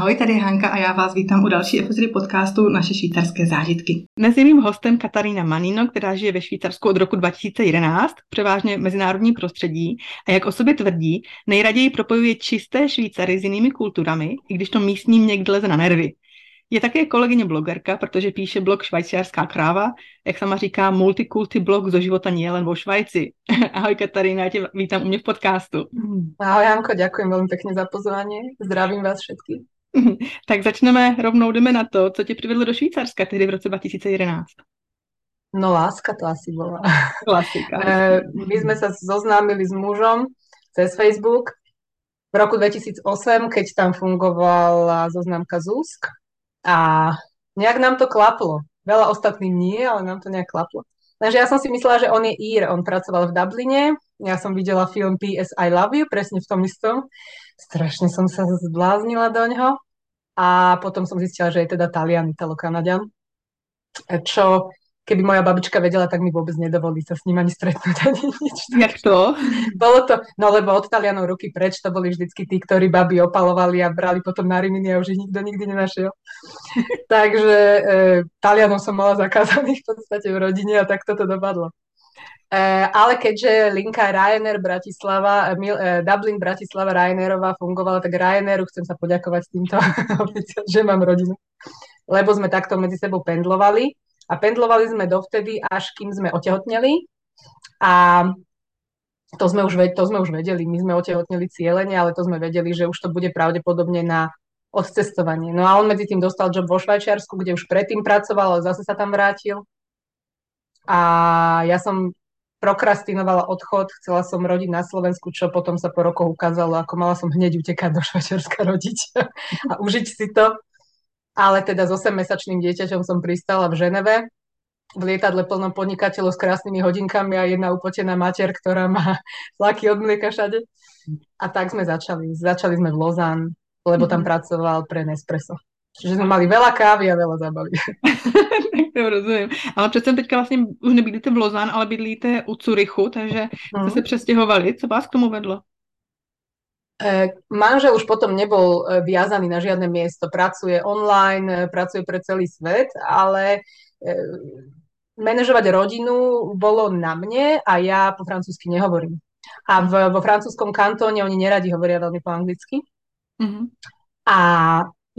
Ahoj, tady je Hanka a já vás vítám u další epizody podcastu Naše švýcarské zážitky. Dnes je mým hostem Katarína Manino, která žije ve Švýcarsku od roku 2011, převážně mezinárodní prostředí a jak o sobě tvrdí, nejraději propojuje čisté Švýcary s jinými kulturami, i když to místním někdy leze na nervy. Je také kolegyně blogerka, protože píše blog Švajčiarská kráva, jak sama říká, multikulty blog zo života nie len vo Švajci. Ahoj Katarína, já tě vítám u mě v podcastu. Ahoj Janko, ďakujem veľmi pekne za pozvanie. Zdravím vás všetkých. tak začneme, rovnou jdeme na to, co tě přivedlo do Švýcarska tehdy v roce 2011. No láska to asi bola. Klasika. Eh, my sme sa zoznámili s mužom cez Facebook v roku 2008, keď tam fungovala zoznamka ZUSK a nejak nám to klaplo. Veľa ostatným nie, ale nám to nejak klaplo. Takže ja som si myslela, že on je Ír, on pracoval v Dubline, ja som videla film PS I Love You, presne v tom istom. Strašne som sa zbláznila do ňoho a potom som zistila, že je teda Talian, Italo-Kanadian, čo keby moja babička vedela, tak mi vôbec nedovolí sa s ním ani stretnúť, ani nič. Jak to? Bolo to, no lebo od Talianov ruky preč, to boli vždycky tí, ktorí baby opalovali a brali potom na riminy a už ich nikto nikdy nenašiel. Takže e, Talianov som mala zakázaných v podstate v rodine a tak toto dopadlo. E, ale keďže linka Ryanair Bratislava, e, e, Dublin Bratislava Ryanairová fungovala, tak Ryanairu chcem sa poďakovať týmto, že mám rodinu. Lebo sme takto medzi sebou pendlovali a pendlovali sme dovtedy, až kým sme otehotneli. A to sme, už, to sme už vedeli, my sme otehotneli cieľene, ale to sme vedeli, že už to bude pravdepodobne na odcestovanie. No a on medzi tým dostal job vo Švajčiarsku, kde už predtým pracoval, ale zase sa tam vrátil. A ja som prokrastinovala odchod, chcela som rodiť na Slovensku, čo potom sa po rokoch ukázalo, ako mala som hneď utekať do Švajčiarska rodiť a užiť si to ale teda s 8-mesačným dieťaťom som pristala v Ženeve v lietadle plnom podnikateľov s krásnymi hodinkami a jedna upotená mater, ktorá má tlaky od mlieka všade. A tak sme začali. Začali sme v Lozán, lebo tam mm-hmm. pracoval pre Nespresso. Čiže jsme mali veľa kávy a veľa zábavy. tak to rozumím. Ale přece teďka vlastně už nebydlíte v Lozán, ale bydlíte u Curychu, takže jste mm. se přestěhovali. Co vás k tomu vedlo? E, manžel už potom nebol e, viazaný na žiadne miesto, pracuje online, e, pracuje pre celý svet, ale manažovať rodinu bolo na mne a ja po francúzsky nehovorím. A v, vo francúzskom kantóne oni neradi hovoria veľmi po anglicky. Mm-hmm. A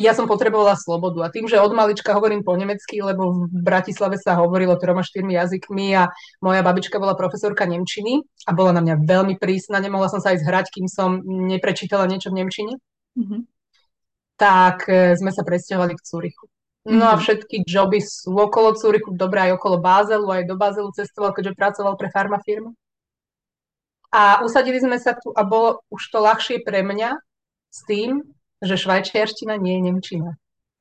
ja som potrebovala slobodu. A tým, že od malička hovorím po nemecky, lebo v Bratislave sa hovorilo troma, štyrmi jazykmi a moja babička bola profesorka Nemčiny a bola na mňa veľmi prísna, nemohla som sa aj zhrať, kým som neprečítala niečo v Nemčine, mm-hmm. tak e, sme sa presťahovali k Cúrichu. No a všetky joby sú okolo Cúrichu, dobré aj okolo Bázelu, aj do Bázelu cestoval, keďže pracoval pre farmafirmu. A usadili sme sa tu a bolo už to ľahšie pre mňa s tým, že švajčiarština nie je nemčina.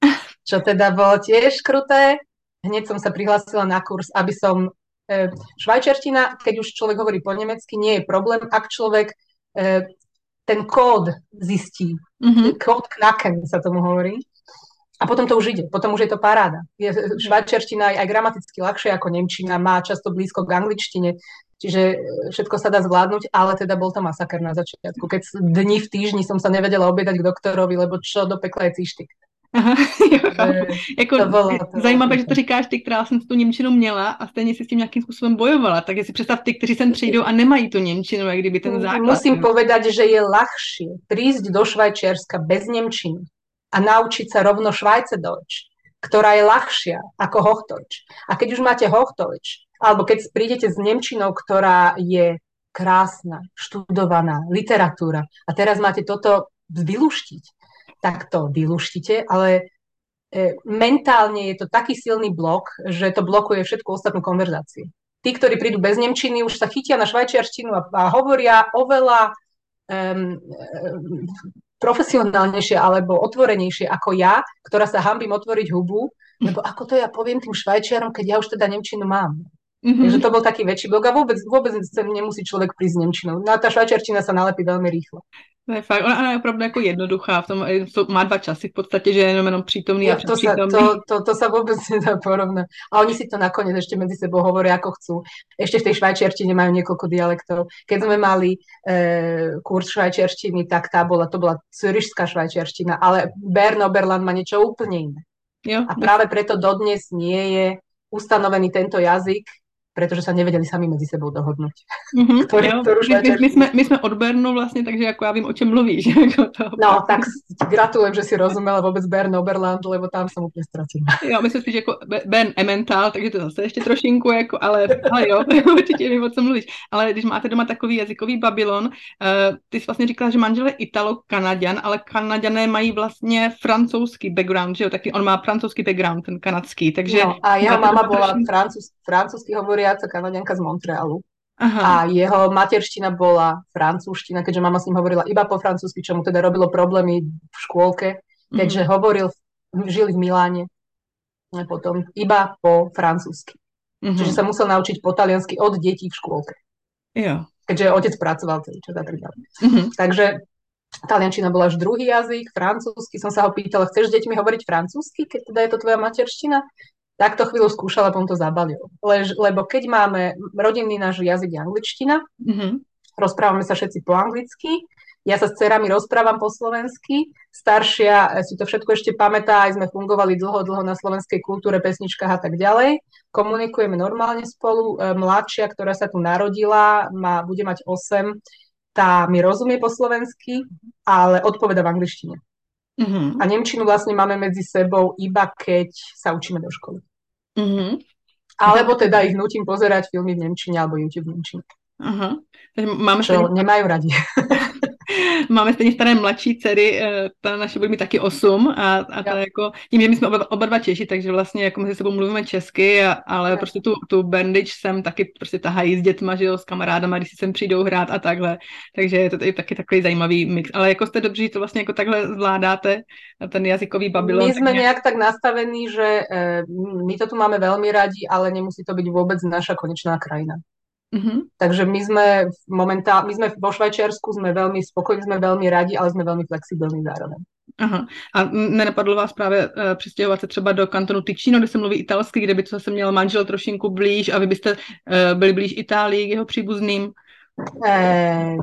Čo teda bolo tiež kruté. Hneď som sa prihlásila na kurz, aby som... E, švajčiarština, keď už človek hovorí po nemecky, nie je problém, ak človek e, ten kód zistí. Mm-hmm. Kód knaken sa tomu hovorí. A potom to už ide, potom už je to paráda. Je, švajčiarština je aj gramaticky ľahšie ako nemčina, má často blízko k angličtine, Čiže e, všetko sa dá zvládnuť, ale teda bol to masaker na začiatku. Keď dni v týždni som sa nevedela objednať k doktorovi, lebo čo do pekla je cíštik. Aha, jo, jako, to bylo, to zajímavé, že to říkáš ty, která jsem tu Němčinu měla a stejně si s tím nějakým způsobem bojovala. Tak si představ ty, kteří sem přijdou a nemají tu Němčinu, jak kdyby ten základ. Musím povedať, že je ľahšie prísť do Švajčiarska bez Nemčiny a naučiť sa rovno Švajce Deutsch, ktorá je ľahšia ako Hochdeutsch. A keď už máte Hochdeutsch, alebo keď prídete s Nemčinou, ktorá je krásna, študovaná, literatúra a teraz máte toto vyluštiť, tak to vyluštite, ale e, mentálne je to taký silný blok, že to blokuje všetku ostatnú konverzáciu. Tí, ktorí prídu bez Nemčiny, už sa chytia na švajčiarštinu a, a hovoria oveľa um, profesionálnejšie alebo otvorenejšie ako ja, ktorá sa hambím otvoriť hubu, lebo ako to ja poviem tým švajčiarom, keď ja už teda Nemčinu mám. Mm-hmm. Takže to bol taký väčší blok a vôbec, vôbec sem nemusí človek prísť s Nemčinou. No a tá švajčiarčina sa nalepí veľmi rýchlo. To je fakt, ona, je opravdu jako jednoduchá, v tom, má dva časy v podstatě, že je jenom, jenom přítomný ja, a to sa, to, to, to sa vôbec nedá porovnať. A oni si to nakoniec ešte medzi sebou hovoria, ako chcú. Ešte v tej švajčiarčine majú niekoľko dialektov. Keď sme mali e, kurz švajčiarčiny, tak tá bola, to bola cyrišská švajčiarčina, ale Bern Oberland má niečo úplne iné. Jo. A práve preto dodnes nie je ustanovený tento jazyk pretože sa nevedeli sami medzi sebou dohodnúť. Mm-hmm, Ktorý, jo. Ktorú my, my, my, sme, my sme od Bernu vlastne, takže ako ja viem, o čem mluvíš. to... No, tak gratulujem, že si rozumela vôbec Bern Oberland, lebo tam som úplne stratila. Jo, myslím spíš jako Bern Emmental, takže to zase ještě trošinku, jako, ale, ale jo, určitě vím, o čem mluvíš. Ale když máte doma takový jazykový Babylon, uh, ty jsi vlastně říkala, že manžel je Italo-Kanaďan, ale Kanaďané mají vlastně francouzský background, že jo, taky on má francouzský background, ten kanadský, takže... No, a jeho mama bola francúz, francúzsky hovoriaca Kanadianka z Montrealu. Aha. A jeho materština bola francúzština, keďže mama s ním hovorila iba po francúzsky, čo mu teda robilo problémy v škôlke, keďže mm-hmm. hovoril, žili v Miláne a potom iba po francúzsky. Mm-hmm. Čiže sa musel naučiť po taliansky od detí v škôlke. Jo. Keďže otec pracoval celý čas a tak ďalej. Mm-hmm. Takže taliančina bola až druhý jazyk, francúzsky. Som sa ho pýtala, chceš s deťmi hovoriť francúzsky, keď teda je to tvoja materština? Tak to chvíľu skúšala, potom to zabalil. Lež, lebo keď máme rodinný náš jazyk angličtina, mm-hmm. rozprávame sa všetci po anglicky, ja sa s cerami rozprávam po slovensky, staršia si to všetko ešte pamätá, aj sme fungovali dlho, dlho na slovenskej kultúre, pesničkách a tak ďalej. Komunikujeme normálne spolu. E, mladšia, ktorá sa tu narodila, má, bude mať 8, tá mi rozumie po slovensky, ale odpoveda v angličtine. Mm-hmm. A Nemčinu vlastne máme medzi sebou iba keď sa učíme do školy. Mm-hmm. Alebo teda ich nutím pozerať filmy v Nemčine alebo YouTube v Nemčine. Aha. Máme Čo stejně... nemajú radi. Máme stejně staré mladší dcery, eh, ta naše bude mít taky 8 a, a ta jako, tím, že my jsme oba, oba dva Češi, takže vlastně jako mezi sebou mluvíme česky, a, ale ja. prostě tu, tu bandič sem taky prostě tahají s dětma, že jo, s kamarádama, když si sem přijdou hrát a takhle, takže je to tady taky takový zajímavý mix, ale jako jste dobří, to vlastně jako takhle zvládáte, ten jazykový babylon. My jsme nějak tak nastavení, že e, my to tu máme velmi radi, ale nemusí to být vůbec naša konečná krajina. Mm-hmm. Takže my sme momentálne, my sme vo Švajčiarsku, sme veľmi spokojní, sme veľmi radi, ale sme veľmi flexibilní zároveň. Aha. A nenapadlo vás právě uh, přestěhovat se třeba do kantonu Ticino, kde se mluví italsky, kde by to zase měl manžel trošinku blíž a vy byste uh, byli blíž Itálii k jeho příbuzným? Eh,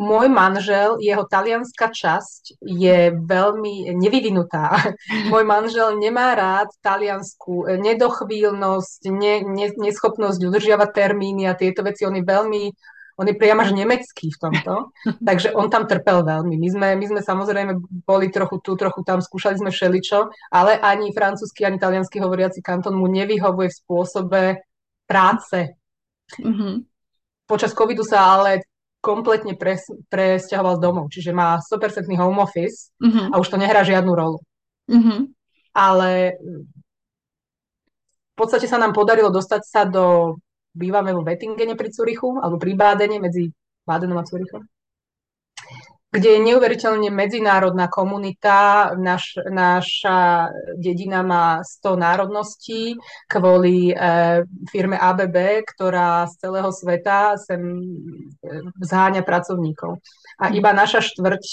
môj manžel, jeho talianská časť je veľmi nevyvinutá. Môj manžel nemá rád taliansku nedochvíľnosť, ne, ne, neschopnosť udržiavať termíny a tieto veci. On je veľmi, on je priam až nemecký v tomto, takže on tam trpel veľmi. My sme, my sme samozrejme boli trochu tu, trochu tam, skúšali sme všeličo, ale ani francúzsky, ani taliansky hovoriaci kanton mu nevyhovuje v spôsobe práce. Mm-hmm. Počas covidu sa ale kompletne pres, presťahoval z domov, čiže má 100% home office uh-huh. a už to nehrá žiadnu rolu. Uh-huh. Ale v podstate sa nám podarilo dostať sa do, bývame vo Wettingene pri Curichu, alebo pri Bádene medzi Bádenom a Curichom kde je neuveriteľne medzinárodná komunita. Naš, naša dedina má 100 národností kvôli e, firme ABB, ktorá z celého sveta sem e, zháňa pracovníkov. A mhm. iba naša štvrť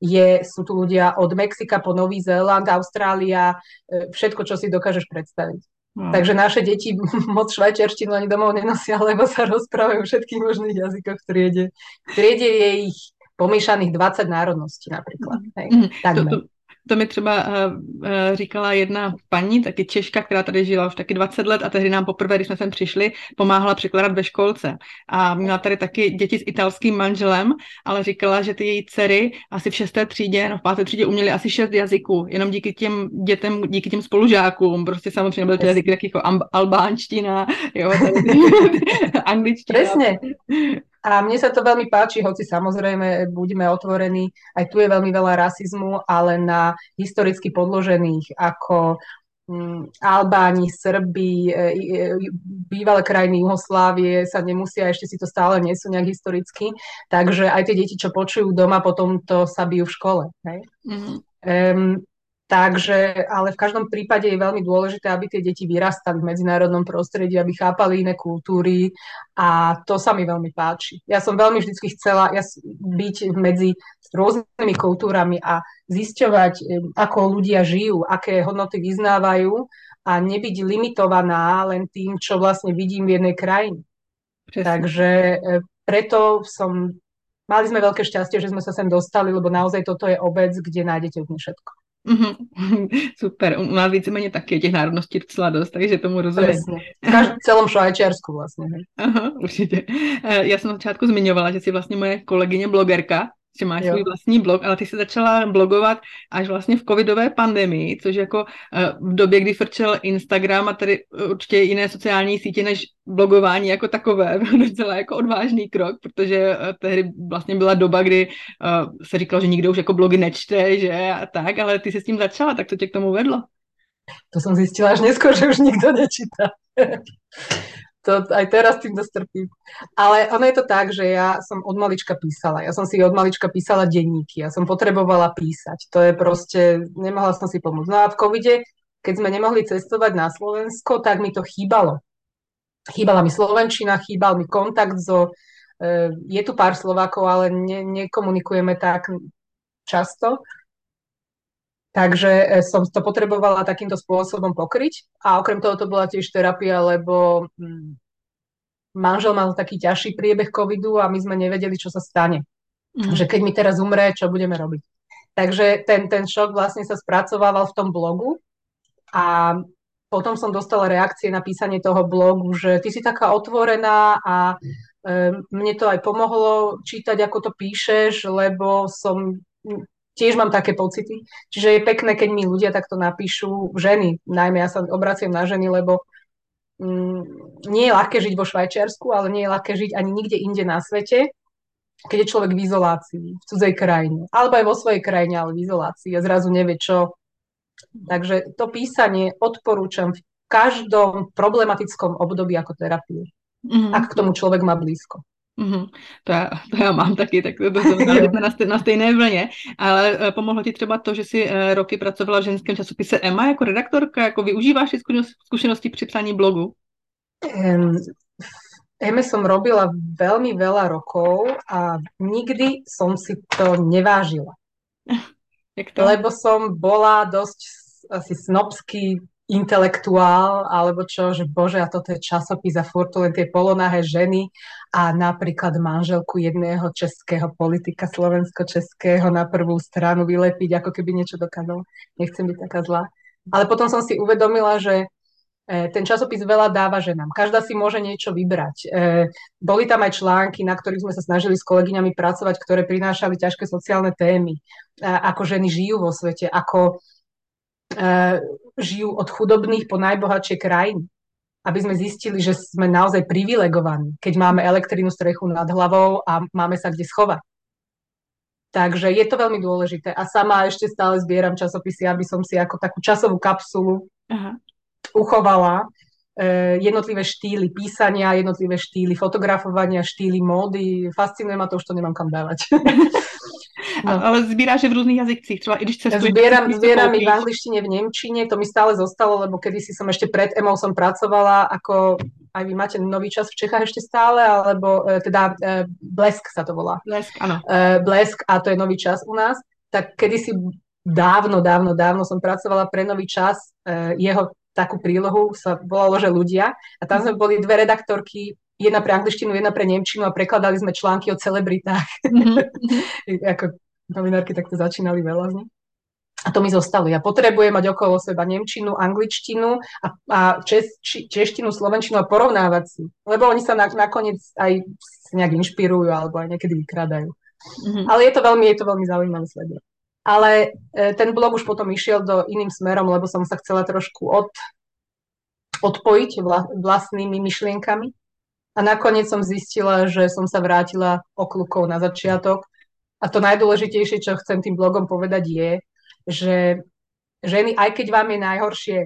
je, sú tu ľudia od Mexika po Nový Zéland, Austrália, e, všetko, čo si dokážeš predstaviť. Hmm. Takže naše deti moc švajčiarštinu ani domov nenosia, lebo sa rozprávajú všetkých možných jazykoch v triede. V triede je ich pomíšaných 20 národností například. Mm. to, to, to mi třeba uh, uh, říkala jedna paní, taky Češka, která tady žila už taky 20 let a tehdy nám poprvé, když jsme sem přišli, pomáhala překládat ve školce. A měla tady taky děti s italským manželem, ale říkala, že ty její dcery asi v šesté třídě, no v páté třídě uměly asi šest jazyků, jenom díky těm dětem, díky těm spolužákům. Prostě samozřejmě byly to jazyky taky jako albánština, jo, angličtina. Presne. A mne sa to veľmi páči, hoci samozrejme buďme otvorení, aj tu je veľmi veľa rasizmu, ale na historicky podložených ako mm, Albáni, Srbi, e, e, bývalé krajiny Juhoslávie sa nemusia, ešte si to stále nesú nejak historicky, takže aj tie deti, čo počujú doma, potom to sa bijú v škole. Hej? Mm-hmm. Um, Takže, ale v každom prípade je veľmi dôležité, aby tie deti vyrastali v medzinárodnom prostredí, aby chápali iné kultúry a to sa mi veľmi páči. Ja som veľmi vždy chcela ja byť medzi rôznymi kultúrami a zisťovať, ako ľudia žijú, aké hodnoty vyznávajú a nebyť limitovaná len tým, čo vlastne vidím v jednej krajine. Presne. Takže e, preto som, mali sme veľké šťastie, že sme sa sem dostali, lebo naozaj toto je obec, kde nájdete úplne všetko. Mm-hmm. Super, u nás víceméně taky těch národností docela dost, takže tomu rozumím. V celom Švajčiarsku vlastně. Aha, určitě. E, já jsem na začátku zmiňovala, že jsi vlastně moje kolegyně blogerka, že máš jo. svůj vlastní blog, ale ty jsi začala blogovat až vlastně v covidové pandemii, což jako eh, v době, kdy frčel Instagram a tady určitě jiné sociální sítě než blogování jako takové, byl docela jako odvážný krok, protože eh, tehdy vlastně byla doba, kdy eh, se říkalo, že nikdo už jako blogy nečte, že a tak, ale ty se s tím začala, tak to tě k tomu vedlo? To som zistila až neskôr, že už nikto nečíta. To aj teraz tým dostrpím. Ale ono je to tak, že ja som od malička písala. Ja som si od malička písala denníky. Ja som potrebovala písať. To je proste, nemohla som si pomôcť. No a v covide, keď sme nemohli cestovať na Slovensko, tak mi to chýbalo. Chýbala mi Slovenčina, chýbal mi kontakt so... E, je tu pár Slovákov, ale ne, nekomunikujeme tak často. Takže e, som to potrebovala takýmto spôsobom pokryť. A okrem toho to bola tiež terapia, lebo mm, manžel mal taký ťažší priebeh covidu a my sme nevedeli, čo sa stane. Mm. Že keď mi teraz umre, čo budeme robiť. Takže ten, ten šok vlastne sa spracovával v tom blogu a potom som dostala reakcie na písanie toho blogu, že ty si taká otvorená a e, mne to aj pomohlo čítať, ako to píšeš, lebo som tiež mám také pocity. Čiže je pekné, keď mi ľudia takto napíšu, ženy, najmä ja sa obraciam na ženy, lebo mm, nie je ľahké žiť vo Švajčiarsku, ale nie je ľahké žiť ani nikde inde na svete, keď je človek v izolácii, v cudzej krajine. Alebo aj vo svojej krajine, ale v izolácii a zrazu nevie čo. Takže to písanie odporúčam v každom problematickom období ako terapiu. Mm-hmm. Ak k tomu človek má blízko. Mm-hmm. To, já, to já mám taky, tak to, to na, stej, na stejné vlně. Ale uh, pomohlo ti třeba to, že jsi uh, roky pracovala v ženském časopise Emma jako redaktorka, jako využíváš zkušenosti při psaní blogu? Um, Eme som robila veľmi veľa rokov a nikdy som si to nevážila. Jak to? Lebo som bola dosť asi snobský intelektuál, alebo čo, že bože, a toto je časopis a furt len tie polonahé ženy a napríklad manželku jedného českého politika slovensko-českého na prvú stranu vylepiť, ako keby niečo dokázal. Nechcem byť taká zlá. Ale potom som si uvedomila, že e, ten časopis veľa dáva ženám. Každá si môže niečo vybrať. E, boli tam aj články, na ktorých sme sa snažili s kolegyňami pracovať, ktoré prinášali ťažké sociálne témy, ako ženy žijú vo svete, ako E, žijú od chudobných po najbohatšie krajiny. Aby sme zistili, že sme naozaj privilegovaní, keď máme elektrínu strechu nad hlavou a máme sa kde schovať. Takže je to veľmi dôležité. A sama ešte stále zbieram časopisy, aby som si ako takú časovú kapsulu Aha. uchovala e, jednotlivé štýly písania, jednotlivé štýly fotografovania, štýly módy. Fascinuje ma to, už to nemám kam dávať. No. Ale zbíráš v rôznych jazycích, třeba i když cestuješ. Zbieram, zbieram i v angličtine, v nemčine, to mi stále zostalo, lebo kedysi som ešte pred EMO som pracovala ako, aj vy máte nový čas v Čechách ešte stále, alebo e, teda e, Blesk sa to volá. Blesk, áno. E, Blesk a to je nový čas u nás. Tak kedysi dávno, dávno, dávno som pracovala pre nový čas. Jeho takú prílohu sa volalo, že ľudia. A tam sme boli dve redaktorky jedna pre angličtinu, jedna pre nemčinu a prekladali sme články o celebritách. Mm-hmm. Ako novinárky takto začínali veľa z nich. A to mi zostalo. Ja potrebujem mať okolo seba nemčinu, angličtinu a, a čes, či, češtinu, slovenčinu a porovnávať si. Lebo oni sa na, nakoniec aj nejak inšpirujú alebo aj niekedy vykradajú. Mm-hmm. Ale je to veľmi, je to veľmi zaujímavé sledovať. Ale e, ten blog už potom išiel do iným smerom, lebo som sa chcela trošku od, odpojiť vla, vlastnými myšlienkami. A nakoniec som zistila, že som sa vrátila okľukov na začiatok. A to najdôležitejšie, čo chcem tým blogom povedať, je, že ženy, aj keď vám je najhoršie,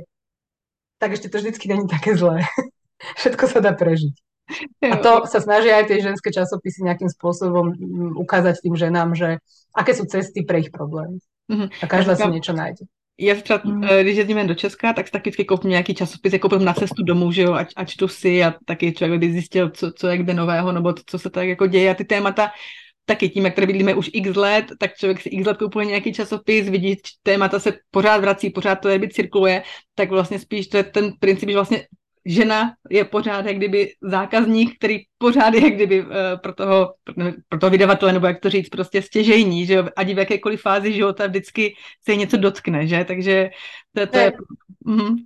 tak ešte to vždycky není také zlé. Všetko sa dá prežiť. A to sa snažia aj tie ženské časopisy nejakým spôsobom mm, ukázať tým ženám, že aké sú cesty pre ich problémy. Mm-hmm. A každá si niečo nájde. Já třeba, mm. když jezdíme do Česka, tak taky vždycky koupím nějaký časopis, jako na cestu domů, že jo, a, a čtu si a taky člověk by zjistil, co, co je kde nového, nebo co se tak jako děje a ty témata taky tím, jak tady vidíme už x let, tak člověk si x let kupuje nějaký časopis, vidí, témata se pořád vrací, pořád to je, cirkuluje, tak vlastně spíš to je ten princip, že vlastně žena je pořád jak kdyby zákazník, který pořád je kdyby uh, pro, toho, pro toho vydavatele, nebo jak to říct, prostě stěžejní, že ať v jakékoliv fázi života vždycky se něco dotkne, že, takže to, to je... Mm-hmm.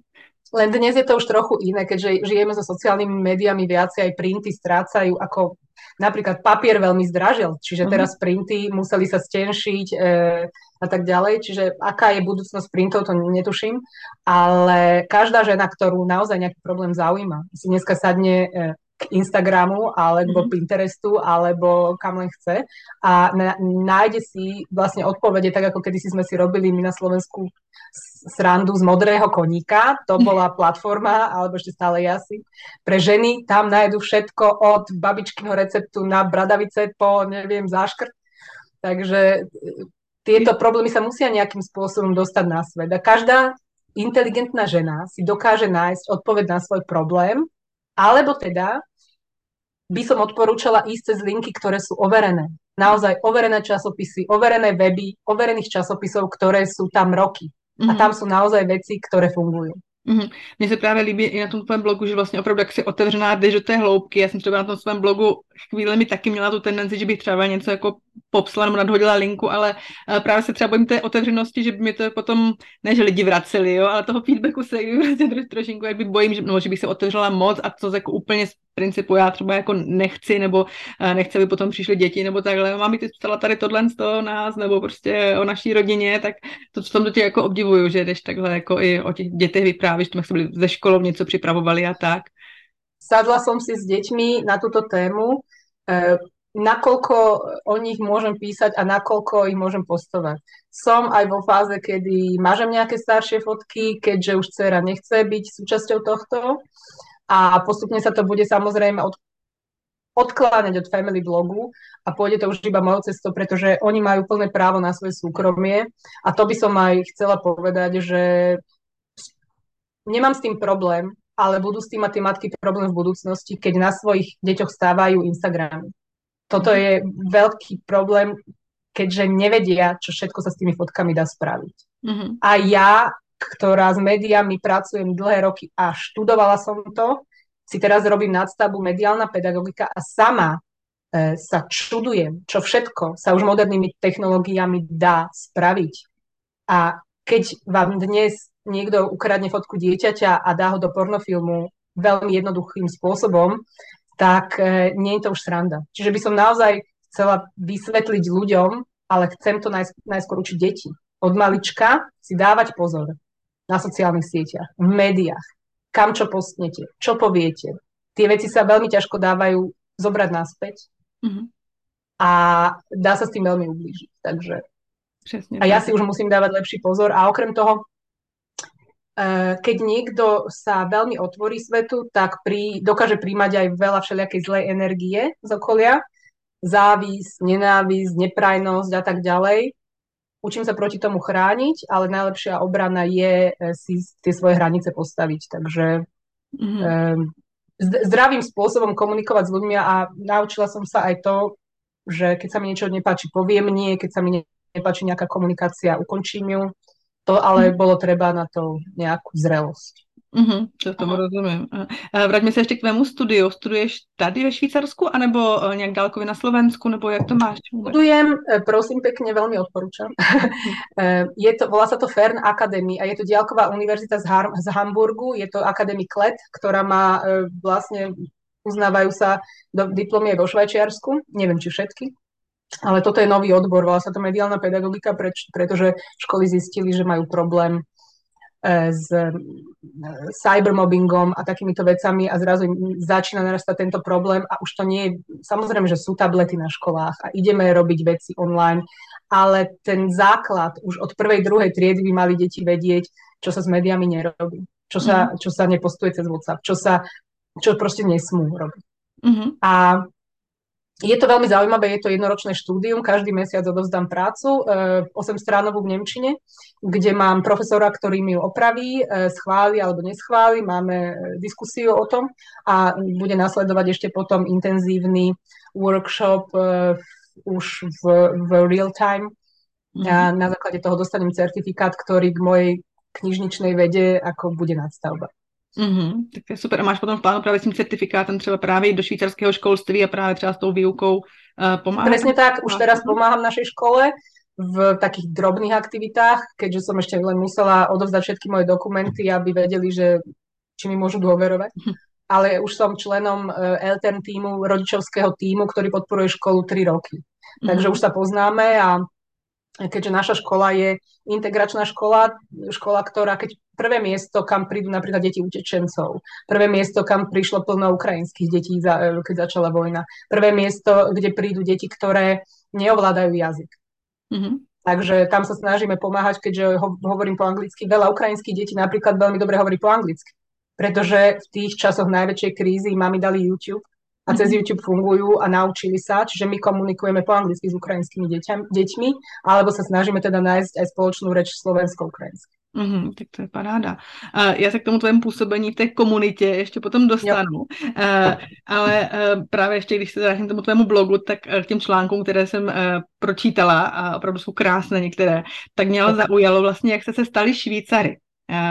Len dnes je to už trochu iné, keďže žijeme so sociálnymi médiami, viacej aj printy strácajú, ako napríklad papier veľmi zdražil, čiže mm-hmm. teraz printy museli sa stenšiť e, a tak ďalej, čiže aká je budúcnosť printov, to netuším, ale každá žena, ktorú naozaj nejaký problém zaujíma, si dneska sadne e, k Instagramu alebo mm-hmm. Pinterestu alebo kam len chce a nájde si vlastne odpovede, tak ako kedysi sme si robili my na Slovensku srandu z modrého koníka, to bola platforma, alebo ešte stále je asi, pre ženy, tam nájdu všetko od babičkyho receptu na bradavice po, neviem, záškrt. Takže e, tieto problémy sa musia nejakým spôsobom dostať na svet. A každá inteligentná žena si dokáže nájsť odpoveď na svoj problém, alebo teda by som odporúčala ísť cez linky, ktoré sú overené. Naozaj overené časopisy, overené weby, overených časopisov, ktoré sú tam roky. Mm-hmm. A tam sú naozaj veci, ktoré fungujú. Mm-hmm. Mně se právě líbí i na tom tvém blogu, že vlastně opravdu jak si otevřená jdeš do té hloubky. Já jsem třeba na tom svém blogu chvíli mi taky měla tu tendenci, že bych třeba něco jako popsala nebo nadhodila linku, ale eh, právě se třeba bojím té otevřenosti, že by mi to potom, ne že lidi vraceli, jo, ale toho feedbacku se vlastně trošinku jak by bojím, že, no, že bych se otevřela moc a to jako úplně z principu já třeba jako nechci, nebo eh, nechci, aby potom přišly děti, nebo takhle, mám ty psala tady tohle z toho nás, nebo prostě o naší rodině, tak to v tom tě jako obdivuju, že jdeš takhle jako i o těch dětech vyprávíš, to jsme byli ze školou něco připravovali a tak. Sadla som si s deťmi na túto tému E, nakoľko o nich môžem písať a nakoľko ich môžem postovať. Som aj vo fáze, kedy mážem nejaké staršie fotky, keďže už dcera nechce byť súčasťou tohto. A postupne sa to bude samozrejme od, odkláňať od family blogu a pôjde to už iba mojou cestou, pretože oni majú plné právo na svoje súkromie. A to by som aj chcela povedať, že nemám s tým problém, ale budú s tým mať tie matky problém v budúcnosti, keď na svojich deťoch stávajú Instagramy. Toto mhm. je veľký problém, keďže nevedia, čo všetko sa s tými fotkami dá spraviť. Mm-hmm. A ja, ktorá s médiami pracujem dlhé roky a študovala som to, si teraz robím nadstavbu mediálna pedagogika a sama e, sa čudujem, čo všetko sa už modernými technológiami dá spraviť. A keď vám dnes niekto ukradne fotku dieťaťa a dá ho do pornofilmu veľmi jednoduchým spôsobom, tak e, nie je to už sranda. Čiže by som naozaj chcela vysvetliť ľuďom, ale chcem to najsk- najskôr učiť deti. Od malička si dávať pozor na sociálnych sieťach, v médiách, kam čo postnete, čo poviete. Tie veci sa veľmi ťažko dávajú zobrať naspäť mm-hmm. a dá sa s tým veľmi ublížiť. Takže Přesne, a ja si už musím dávať lepší pozor a okrem toho keď niekto sa veľmi otvorí svetu, tak pri, dokáže príjmať aj veľa všelijakej zlej energie z okolia, závisť, nenávisť, neprajnosť a tak ďalej. Učím sa proti tomu chrániť, ale najlepšia obrana je eh, si tie svoje hranice postaviť. Takže mm-hmm. zdravým spôsobom komunikovať s ľuďmi a naučila som sa aj to, že keď sa mi niečo nepáči, poviem nie, keď sa mi nepáči nejaká komunikácia, ukončím ju to ale mhm. bolo treba na to nejakú zrelosť. Mm-hmm, to tomu Aha. rozumím. A vraťme se ještě k tvému studiu. Studuješ tady ve Švýcarsku, anebo e, nějak dálkově na Slovensku, nebo jak to máš? Studujem, e, prosím pekne, veľmi odporúčam. E, je to, volá sa to Fern Academy a je to diálková univerzita z, Har- z Hamburgu, je to Academy KLET, ktorá má vlastne, uznávajú sa do, diplomy vo Švajčiarsku, neviem či všetky, ale toto je nový odbor, volá sa to mediálna pedagogika, preč, pretože školy zistili, že majú problém e, s e, cybermobbingom a takýmito vecami a zrazu začína narastať tento problém a už to nie je, samozrejme, že sú tablety na školách a ideme robiť veci online, ale ten základ už od prvej, druhej triedy by mali deti vedieť, čo sa s médiami nerobí, čo sa, mm. čo sa nepostuje cez WhatsApp, čo sa, čo proste nesmú robiť. Mm-hmm. A je to veľmi zaujímavé, je to jednoročné štúdium, každý mesiac odovzdám prácu, 8-stránovú v Nemčine, kde mám profesora, ktorý mi ju opraví, schváli alebo neschváli, máme diskusiu o tom a bude nasledovať ešte potom intenzívny workshop už v, v real time. A mhm. na základe toho dostanem certifikát, ktorý k mojej knižničnej vede ako bude nadstavba. Mm-hmm, tak to je super. A máš potom v plánu právě s tím certifikátem třeba právě do švýcarského školství a právě třeba s tou výukou uh, pomáhat? Presne tak, už teraz pomáham našej škole v takých drobných aktivitách, keďže som ešte len musela odovzdať všetky moje dokumenty, aby vedeli, že či mi môžu dôverovať. Mhm. Ale už som členom LTN týmu, rodičovského týmu, ktorý podporuje školu 3 roky. Takže mm-hmm. už sa poznáme a keďže naša škola je integračná škola, škola, ktorá, keď prvé miesto, kam prídu napríklad deti utečencov, prvé miesto, kam prišlo plno ukrajinských detí, keď začala vojna, prvé miesto, kde prídu deti, ktoré neovládajú jazyk. Mm-hmm. Takže tam sa snažíme pomáhať, keďže hovorím po anglicky. Veľa ukrajinských detí napríklad veľmi dobre hovorí po anglicky, pretože v tých časoch najväčšej krízy mami dali YouTube a cez mhm. YouTube fungujú a naučili sa, čiže my komunikujeme po anglicky s ukrajinskými deťam, deťmi, alebo sa snažíme teda nájsť aj spoločnú reč slovensko-ukrajinsky. Mm, tak to je paráda. Uh, já se k tomu tvému působení v té komunitě ještě potom dostanu, uh, ale uh, právě ještě, když se vrátím tomu tvému blogu, tak uh, k těm článkům, které jsem uh, pročítala a opravdu jsou krásné některé, tak mě zaujalo vlastně, jak jste se stali Švýcary.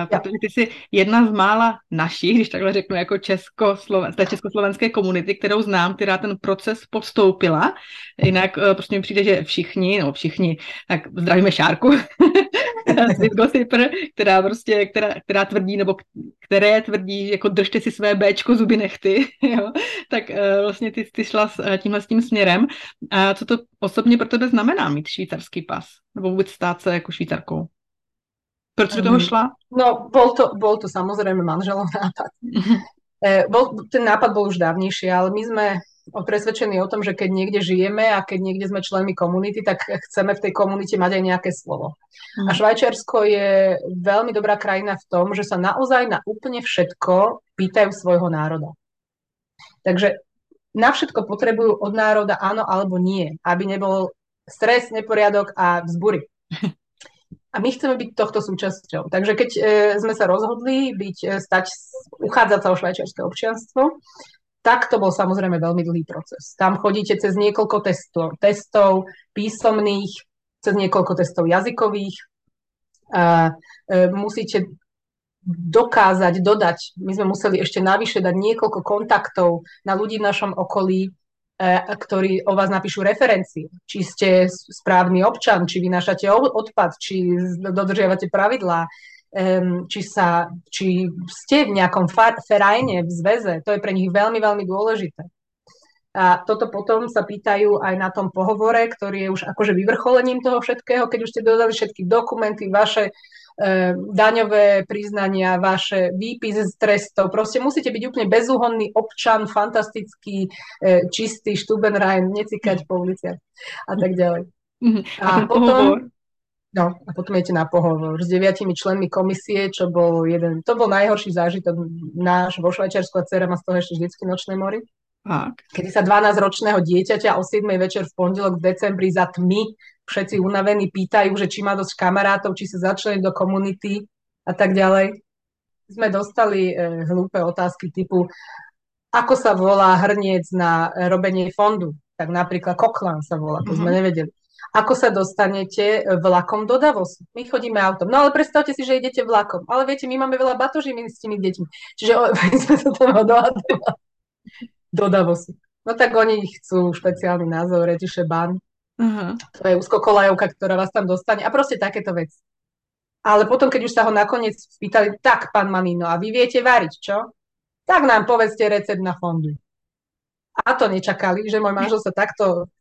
Protože ty jsi jedna z mála našich, když takhle řeknu, jako českosloven, té československé komunity, kterou znám, která ten proces podstoupila. Jinak uh, prostě mi přijde, že všichni, nebo všichni, tak zdravíme Šárku, gossiper, která prostě, která, která tvrdí, nebo které tvrdí, jako držte si své Bčko, zuby nechty, jo? tak uh, vlastně ty, ty šla s, tímhle s tím směrem. A co to osobně pro tebe znamená mít švýcarský pas? Nebo vůbec stát se jako švýcarkou? Proč do toho šla? No, bol to, bol to samozrejme manželov nápad. E, bol, ten nápad bol už dávnejší, ale my sme presvedčení o tom, že keď niekde žijeme a keď niekde sme členmi komunity, tak chceme v tej komunite mať aj nejaké slovo. A mhm. Švajčiarsko je veľmi dobrá krajina v tom, že sa naozaj na úplne všetko pýtajú svojho národa. Takže na všetko potrebujú od národa áno alebo nie, aby nebol stres, neporiadok a vzbury. A my chceme byť tohto súčasťou. Takže keď e, sme sa rozhodli byť, e, stať, uchádzať sa o švajčiarske občianstvo, tak to bol samozrejme veľmi dlhý proces. Tam chodíte cez niekoľko testov, testov písomných, cez niekoľko testov jazykových. A, e, musíte dokázať, dodať, my sme museli ešte navyše dať niekoľko kontaktov na ľudí v našom okolí, ktorí o vás napíšu referencie. Či ste správny občan, či vynášate odpad, či dodržiavate pravidlá, či, sa, či ste v nejakom ferajne, v zväze. To je pre nich veľmi, veľmi dôležité. A toto potom sa pýtajú aj na tom pohovore, ktorý je už akože vyvrcholením toho všetkého, keď už ste dodali všetky dokumenty, vaše E, daňové priznania, vaše výpis z trestov. Proste musíte byť úplne bezúhonný občan, fantastický, e, čistý štubenrajn, necikať po uliciach a tak ďalej. Mhm. A, a potom... No, a potom idete na pohovor s deviatimi členmi komisie, čo bol jeden, to bol najhorší zážitok náš vo Švajčiarsku a dcera má z toho ešte vždycky nočné mori. Kedy sa 12-ročného dieťaťa o 7 večer v pondelok v decembri za tmy všetci unavení pýtajú, že či má dosť kamarátov, či sa začleniť do komunity a tak ďalej. Sme dostali e, hlúpe otázky typu, ako sa volá hrniec na robenie fondu. Tak napríklad Koklan sa volá, to mm-hmm. sme mhm. nevedeli. Ako sa dostanete vlakom do Davosu? My chodíme autom. No ale predstavte si, že idete vlakom. Ale viete, my máme veľa batoží my s tými deťmi. Čiže o, sme sa tam dohadovali do Davosu. No tak oni chcú špeciálny názov, Retiše Ban. Uh-huh. To je úzkokolajovka, ktorá vás tam dostane a proste takéto veci. Ale potom, keď už sa ho nakoniec spýtali, tak, pán Manino, a vy viete variť, čo? Tak nám povedzte recept na fondu. A to nečakali, že môj manžel sa takto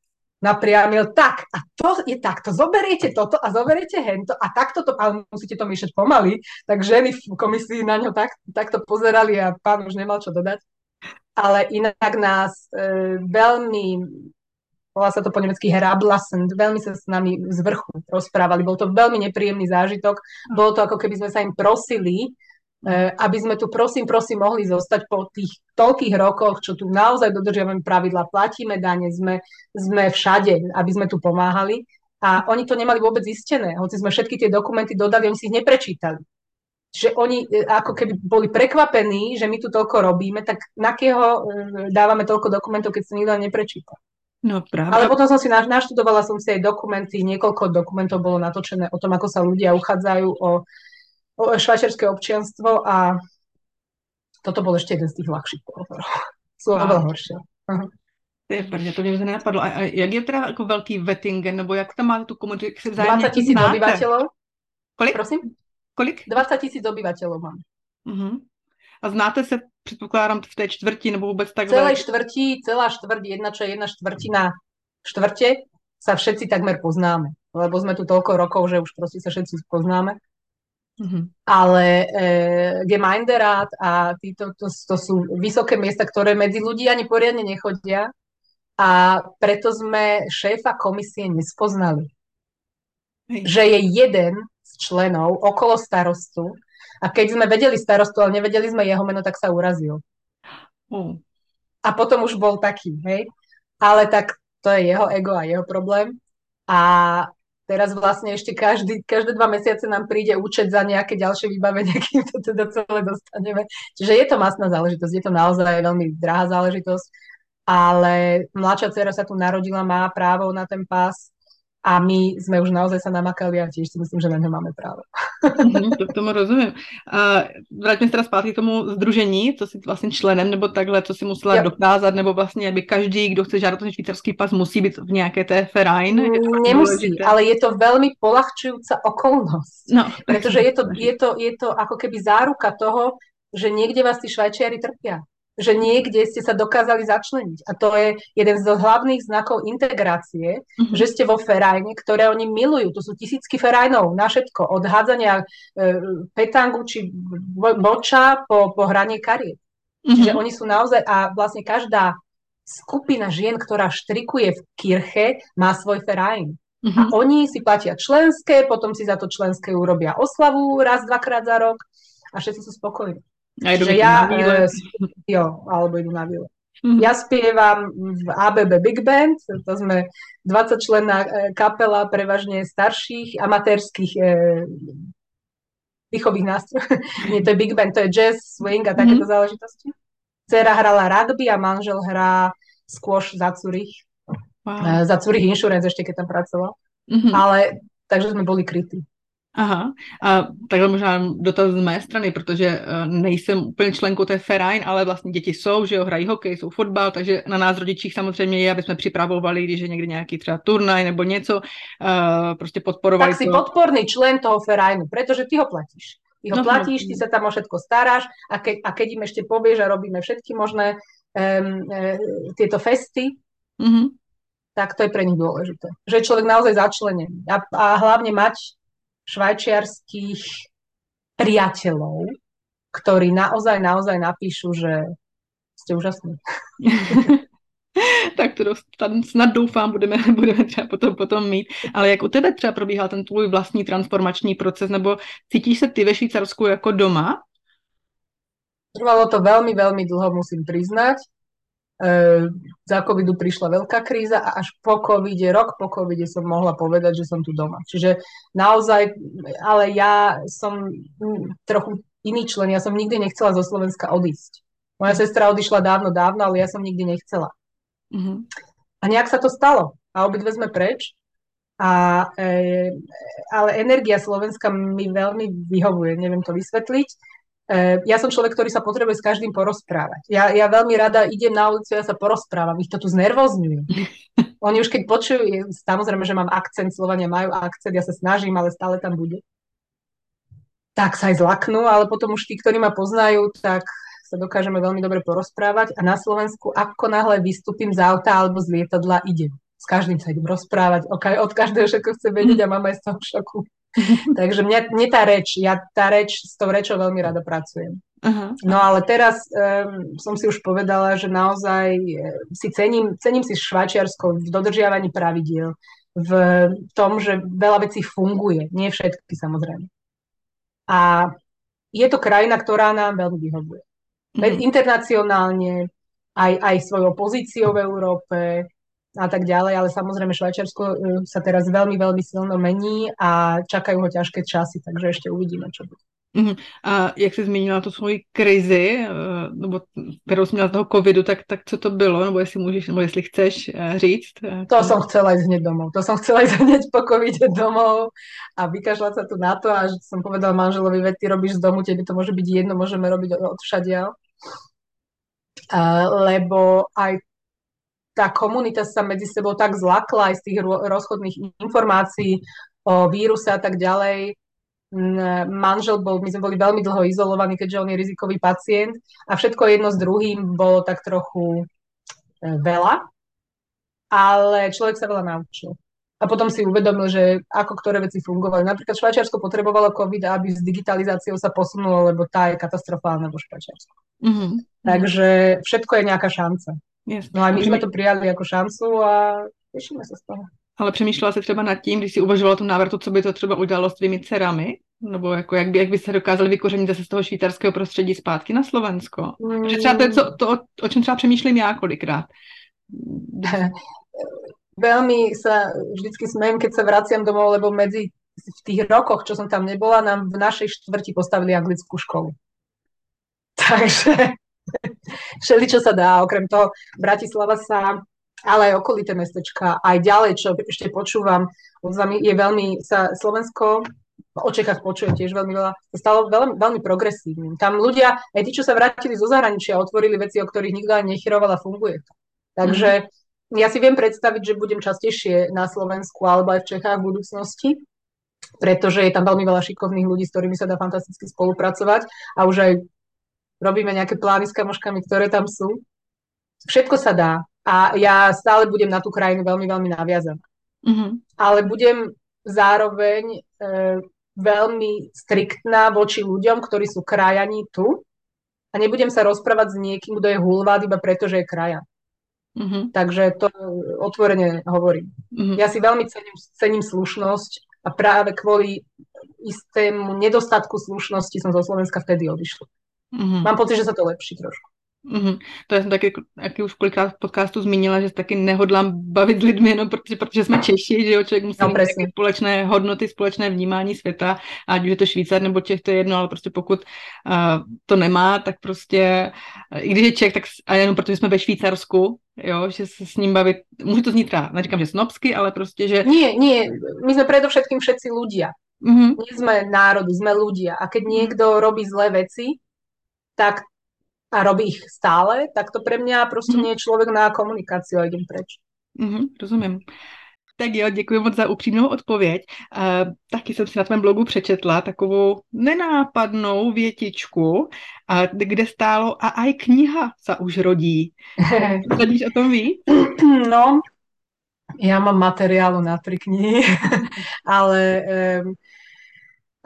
napriamil, tak, a to je takto, zoberiete toto a zoberiete hento a takto to, ale musíte to myšať pomaly, tak ženy v komisii na ňo tak, takto pozerali a pán už nemal čo dodať. Ale inak nás e, veľmi volá sa to po nemecky herablassen, veľmi sa s nami z vrchu rozprávali. Bol to veľmi nepríjemný zážitok. Bolo to ako keby sme sa im prosili, E, aby sme tu prosím, prosím mohli zostať po tých toľkých rokoch, čo tu naozaj dodržiavame pravidla, platíme dane, sme, sme všade, aby sme tu pomáhali. A oni to nemali vôbec zistené, hoci sme všetky tie dokumenty dodali, oni si ich neprečítali. Čiže oni e, ako keby boli prekvapení, že my tu toľko robíme, tak na kého e, dávame toľko dokumentov, keď sa nikto neprečíta. No, práve. Ale potom som si naštudovala som si aj dokumenty, niekoľko dokumentov bolo natočené o tom, ako sa ľudia uchádzajú o švajčiarske občianstvo a toto bol ešte jeden z tých ľahších pohovorov. Sú oveľa horšie. Uh-huh. Ty to mě nenapadlo. A, a jak je teda jako velký Wettingen, nebo jak tam máte tu komunitu, jak se 20 tisíc obyvateľov. Kolik? Prosím? Kolik? 20 tisíc obyvateľov mám. Uh-huh. A znáte se, předpokládám, v té čtvrti nebo vůbec tak? Celej čtvrti, celá štvrť, jedna čo je jedna štvrtina štvrte, sa všetci takmer poznáme. Lebo sme tu toľko rokov, že už proste sa všetci poznáme. Mm-hmm. Ale e, Gemeinderat a títo, to, to sú vysoké miesta, ktoré medzi ľudí ani poriadne nechodia a preto sme šéfa komisie nespoznali. Hej. Že je jeden členov okolo starostu a keď sme vedeli starostu, ale nevedeli sme jeho meno, tak sa urazil. Mm. A potom už bol taký, hej. Ale tak to je jeho ego a jeho problém. A teraz vlastne ešte každý, každé dva mesiace nám príde účet za nejaké ďalšie vybavenie, kým to teda celé dostaneme. Čiže je to masná záležitosť, je to naozaj veľmi drahá záležitosť, ale mladšia dcera sa tu narodila, má právo na ten pás a my sme už naozaj sa namakali a tiež si myslím, že na ňo máme právo. Mm, to, tomu rozumím. A vraťme se teda zpátky k tomu združení, co si vlastně členem, nebo takhle, co si musela jo. dokázat, nebo vlastně, aby každý, kdo chce žádat o švýcarský pas, musí být v nějaké té ferajn? Nemusí, důležité. ale je to veľmi polahčujúca okolnosť. No. Pretože je to, je, to, je to ako keby záruka toho, že niekde vás tí švajčiari trpia že niekde ste sa dokázali začleniť. A to je jeden z hlavných znakov integrácie, mm-hmm. že ste vo Ferajne, ktoré oni milujú. Tu sú tisícky Ferajnov na všetko, od hádzania e, petangu či boča po, po hranie kariet. Mm-hmm. Čiže oni sú naozaj, a vlastne každá skupina žien, ktorá štrikuje v kirche, má svoj Ferajn. Mm-hmm. A oni si platia členské, potom si za to členské urobia oslavu raz, dvakrát za rok a všetci sú spokojní. Aj že ja, e, jo, alebo idú na výlet. Mm-hmm. Ja spievam v ABB Big Band, to sme 20 členná e, kapela prevažne starších amatérských e, výchových nástrojov. Nie, to je Big Band, to je jazz, swing a takéto mm-hmm. záležitosti. Cera hrala rugby a manžel hrá squash za Zurich. Wow. E, za Zurich Insurance ešte, keď tam pracoval. Mm-hmm. Ale takže sme boli krytí. Aha, a takhle možná dotaz z mé strany, protože uh, nejsem úplně členkou té Ferajn, ale vlastně děti jsou, že jo, hrají hokej, jsou fotbal, takže na nás rodičích samozřejmě je, aby jsme připravovali, když je někdy nějaký třeba turnaj nebo něco, uh, prostě podporovali Tak si to. podporný člen toho Ferajnu, protože ty ho platíš. Ty ho no, platíš, no. ty sa tam o všetko staráš a, ke, a keď im ešte povieš a robíme všetky možné um, e, tieto festy, mm-hmm. tak to je pre nich dôležité. Že je človek naozaj začlenený. A, a hlavne mať švajčiarských priateľov, ktorí naozaj, naozaj napíšu, že ste úžasní. tak to tam snad doufám, budeme, budeme třeba potom, potom mít. Ale jak u tebe třeba probíhal ten tvůj vlastní transformační proces, nebo cítíš se ty ve Švýcarsku jako doma? Trvalo to veľmi, veľmi dlho, musím priznať. E, za covidu prišla veľká kríza a až po covide, rok po covide som mohla povedať, že som tu doma. Čiže naozaj, ale ja som trochu iný člen, ja som nikdy nechcela zo Slovenska odísť. Moja sestra odišla dávno, dávno, ale ja som nikdy nechcela. Mm-hmm. A nejak sa to stalo. A obidve sme preč. A, e, ale energia Slovenska mi veľmi vyhovuje, neviem to vysvetliť. Eh, ja som človek, ktorý sa potrebuje s každým porozprávať. Ja, ja veľmi rada idem na ulicu, ja sa porozprávam, ich to tu znervozňuje. Oni už keď počujú, samozrejme, že mám akcent, Slovania majú akcent, ja sa snažím, ale stále tam bude. Tak sa aj zlaknú, ale potom už tí, ktorí ma poznajú, tak sa dokážeme veľmi dobre porozprávať a na Slovensku ako náhle vystúpim z auta alebo z lietadla, idem. S každým sa idem rozprávať, od každého všetko chce vedieť a mám aj z toho šoku. Takže mňa, mne tá reč, ja tá reč, s tou rečou veľmi rada pracujem. Uh-huh. No ale teraz um, som si už povedala, že naozaj eh, si cením, cením si Švajčiarsko v dodržiavaní pravidiel, v tom, že veľa vecí funguje, nie všetky samozrejme. A je to krajina, ktorá nám veľmi vyhovuje. Mm. Internacionálne, aj, aj svojou pozíciou v Európe a tak ďalej, ale samozrejme Švajčiarsko e, sa teraz veľmi, veľmi silno mení a čakajú ho ťažké časy, takže ešte uvidíme, čo bude. Uh-huh. A jak jsi zmínila tu svoji krizi, e, nebo kterou jsi měla z toho covidu, tak, tak co to bylo, nebo jestli můžeš, nebo jestli chceš e, říct? To som chcela ísť hneď domov. To som chcela ísť hneď po covide domov a vykašľať sa tu na to a že som povedala manželovi, veď ty robíš z domu, tebe to môže byť jedno, môžeme robiť od všadiaľ. Lebo aj tá komunita sa medzi sebou tak zlakla aj z tých rozchodných informácií o víruse a tak ďalej. Manžel bol, my sme boli veľmi dlho izolovaní, keďže on je rizikový pacient a všetko jedno s druhým bolo tak trochu e, veľa, ale človek sa veľa naučil. A potom si uvedomil, že ako ktoré veci fungovali. Napríklad Švajčiarsko potrebovalo COVID, aby s digitalizáciou sa posunulo, lebo tá je katastrofálna vo Švajčiarsku. Mm-hmm. Takže všetko je nejaká šanca. Yes. No a my jsme to přijali jako šancu a těšíme se z toho. Ale přemýšlela se třeba nad tím, když si uvažovala tu návratu, co by to třeba udělalo s tvými dcerami? Nebo jako jak, by, jak by se dokázali vykořenit zase z toho švýcarského prostředí zpátky na Slovensko? Mm. Že třeba to je to, to, o čem třeba přemýšlím já kolikrát. Veľmi sa vždycky smejem, keď sa vraciam domov, lebo medzi v tých rokoch, čo som tam nebola, nám v našej štvrti postavili anglickú školu. Takže všeli, čo sa dá. Okrem toho Bratislava sa ale aj okolité mestečka, aj ďalej, čo ešte počúvam, je veľmi, sa Slovensko o Čechách počujem tiež veľmi veľa, sa stalo veľmi, veľmi progresívnym. Tam ľudia, aj tí, čo sa vrátili zo zahraničia, otvorili veci, o ktorých nikto ani nechyroval a funguje. Takže mm. ja si viem predstaviť, že budem častejšie na Slovensku alebo aj v Čechách v budúcnosti, pretože je tam veľmi veľa šikovných ľudí, s ktorými sa dá fantasticky spolupracovať a už aj robíme nejaké plány s kamoškami, ktoré tam sú. Všetko sa dá a ja stále budem na tú krajinu veľmi, veľmi naviazaná. Mm-hmm. Ale budem zároveň e, veľmi striktná voči ľuďom, ktorí sú krajani tu a nebudem sa rozprávať s niekým, kto je hulvád iba preto, že je krajan. Mm-hmm. Takže to otvorene hovorím. Mm-hmm. Ja si veľmi cením, cením slušnosť a práve kvôli istému nedostatku slušnosti som zo Slovenska vtedy odišla. Mm-hmm. Mám pocit, že sa to lepší trošku. Mm-hmm. To já jsem taky, taky už kolikrát v podcastu zmínila, že se taky nehodlám bavit s lidmi, no, protože, protože jsme Češi, že jo, člověk musí no, mít společné hodnoty, společné vnímání světa, ať už je to Švýcar nebo Čech, to je jedno, ale prostě pokud uh, to nemá, tak prostě, uh, i když je Čech, tak a jenom protože jsme ve Švýcarsku, jo, že se s ním bavit, může to znít třeba, neříkám, že snobsky, ale prostě, že... Nie, nie, my jsme predovšetkým všetci ľudia. Mm-hmm. Nie sme národy, sme ľudia. A keď mhm. niekto robí zlé veci, tak a robí ich stále, tak to pre mňa prostě nie je člověk na komunikáciu a idem preč. Mm-hmm, rozumím. Tak jo, děkuji moc za upřímnou odpověď. Uh, taky jsem si na tvém blogu přečetla takovou nenápadnou větičku, uh, kde stálo a aj kniha sa už rodí. Chceš o tom víc? No, ja mám materiálu na tri knihy, ale um,